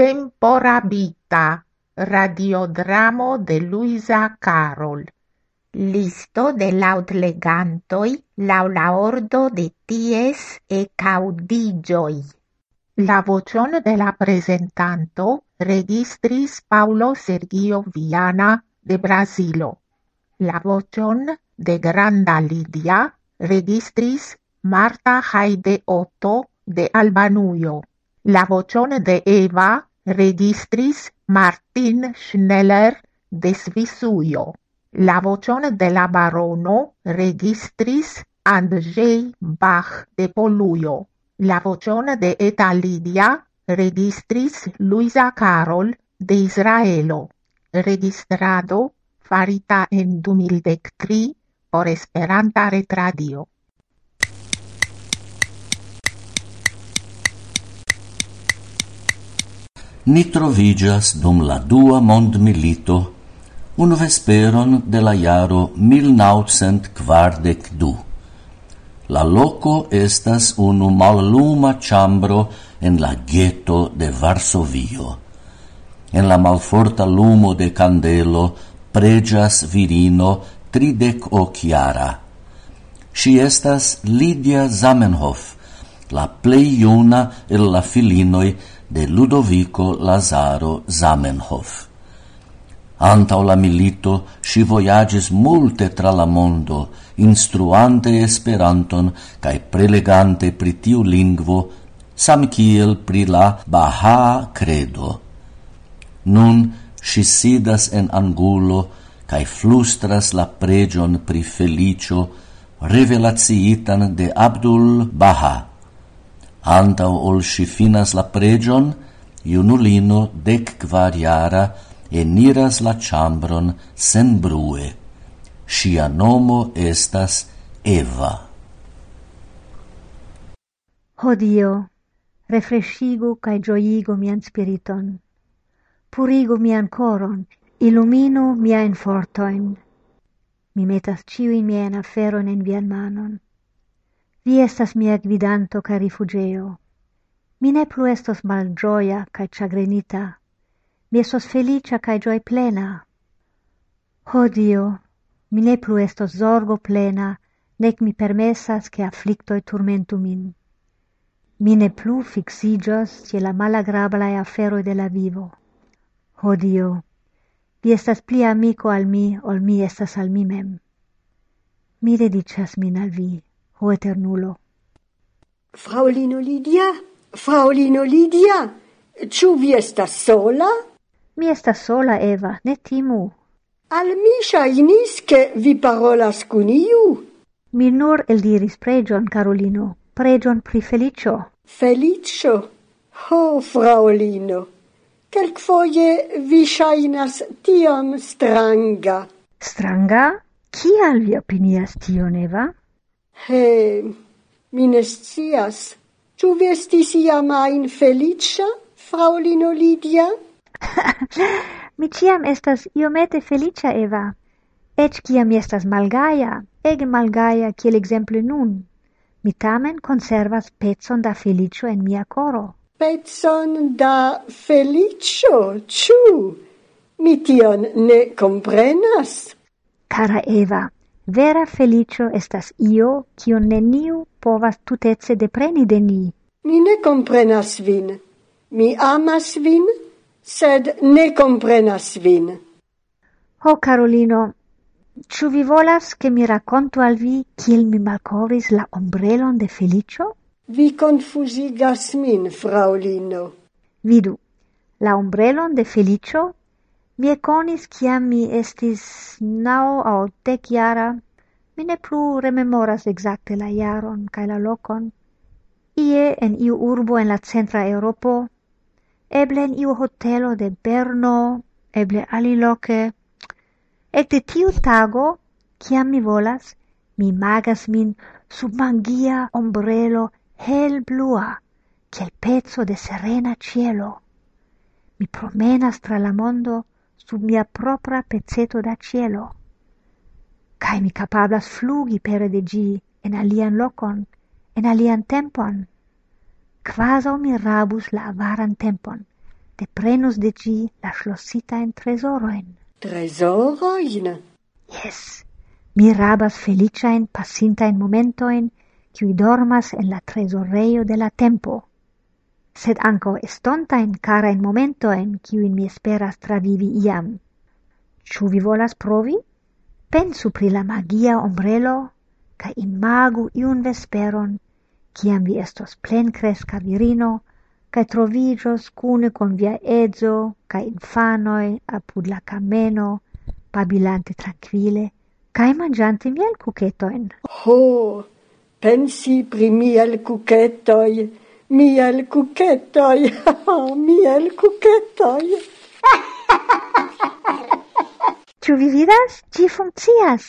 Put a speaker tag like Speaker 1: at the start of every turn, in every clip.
Speaker 1: Temporabita, radiodramo de Luisa Carol. Listo de laut legantoi lau la ordo de ties e caudigioi. La vocion de la presentanto registris Paulo Sergio Viana de Brasilo. La vocion de Granda Lidia registris Marta Haide Otto de Albanuyo. La vocion de Eva registris Martin Schneller de Svisuyo. La vocion de la barono registris Andrzej Bach de Poluyo. La vocion de Eta Lidia registris Luisa Carol de Israelo. Registrado farita en 2003 por Esperanta Retradio.
Speaker 2: ni trovigas dum la dua mondmilito un vesperon de la iaro 1942. La loco estas unu malluma chambro en la ghetto de Varsovio. En la malforta lumo de candelo pregias virino tridec ociara. Si estas Lidia Zamenhof, la plei iuna el la filinoi de Ludovico Lazaro Zamenhof. Antau la milito si voyages multe tra la mondo, instruante Esperanton cae prelegante pri tiu lingvo, sam kiel pri la Baha credo. Nun si sidas en angulo cae flustras la pregion pri felicio revelaciitan de Abdul Baha. Antau ol si finas la pregion, iunulino dec quariara eniras la chambron sen brue. Sia nomo estas Eva.
Speaker 3: Hodio, refrescigo cae gioigu mian spiriton. Purigu mian coron, illuminu mian fortoin. Mi metas ciui mien aferon en vian manon Vi estas mia gvidanto ca rifugeo. Mi ne plu estos malgioia ca chagrenita. Mi estos felicia ca gioi plena. O Dio, mi ne plu estos zorgo plena, nec mi permessas che afflictoi turmentu min. Mi ne plu fixigios ce la malagrablae aferoi de la vivo. O Dio, vi estas pli amico al mi, ol mi estas al mi mem. Mi dedicas min al vi o Eternulo.
Speaker 4: Fraulino Lidia, fraulino Lidia, ciu vi estas sola?
Speaker 3: Mi estas sola, Eva, ne timu.
Speaker 4: Al mi shainis che vi parolas cun iu.
Speaker 3: Mi nur eldiris pregion, Carolino, pregion pri felicio.
Speaker 4: Felicio? Ho, fraŭlino, foie vi shainas tiam stranga.
Speaker 3: Stranga? Kial vi opinias tion, Eva?
Speaker 4: He, mi ne scias. Ĉu vi estis iam ajn felicia, fraulino Lidia?
Speaker 3: mi ciam estas iomete felicia, Eva. Ec kiam mi estas malgaia, ege malgaia, kiel exemple nun. Mi tamen conservas pecon da felicio en mia coro.
Speaker 4: Pezzon da felicio, ciu? Mi tion ne comprenas?
Speaker 3: Cara Eva, vera felicio estas io, kion neniu povas tutece depreni de ni.
Speaker 4: Mi ne comprenas vin. Mi amas vin, sed ne comprenas vin.
Speaker 3: Ho, Carolino, ciu vi volas che mi racconto al vi kiel mi malcovris la ombrelon de felicio?
Speaker 4: Vi confusigas min, fraulino.
Speaker 3: Vidu, la ombrelon de felicio Mi econis conis ciam mi estis nau au dec iara, mi ne plu rememoras exacte la iaron cae la locon, ie en iu urbo en la centra Europo, eble en iu hotelo de Berno, eble aliloque. Ecte tiu tago, ciam mi volas, mi magas min sub mangia ombrello hel blua, ciel pezzo de serena cielo. Mi promenas tra la mondo, sub mia propra pezzeto da cielo. Cae mi capablas flugi pere de gi en alian locon, en alian tempon, Quaso mi rabus la avaran tempon, de prenus de gi la schlossita in tresoroin.
Speaker 4: Tresoroin?
Speaker 3: Yes, mi rabas felicia in passinta in momentoin, qui dormas en la tresoreio de la tempo sed anco estonta encara in momento momentoen cui mi esperas travivi iam. Ciu vi volas provi? Pensu pri la magia ombrelo, ca imagu iun vesperon, ciam vi estos plen cresca virino, ca trovigios cune con via ezo, ca infanoi apud la cameno, pabilante tranquille, ca mangiante miel cucetoin.
Speaker 4: Ho, oh, pensi pri miel cucetoi, miel cuchetoi, miel cuchetoi.
Speaker 3: Ĉu vi vidas? Ĝi funkcias.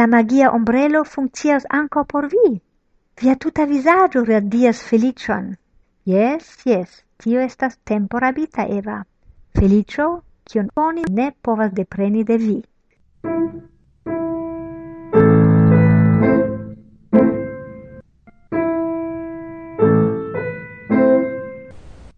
Speaker 3: La magia ombrelo funkcias ankaŭ por vi. Via tuta vizaĝo radias feliĉon. Jes, jes, tio estas temporabita, Eva. Feliĉo, kion oni ne povas depreni de vi.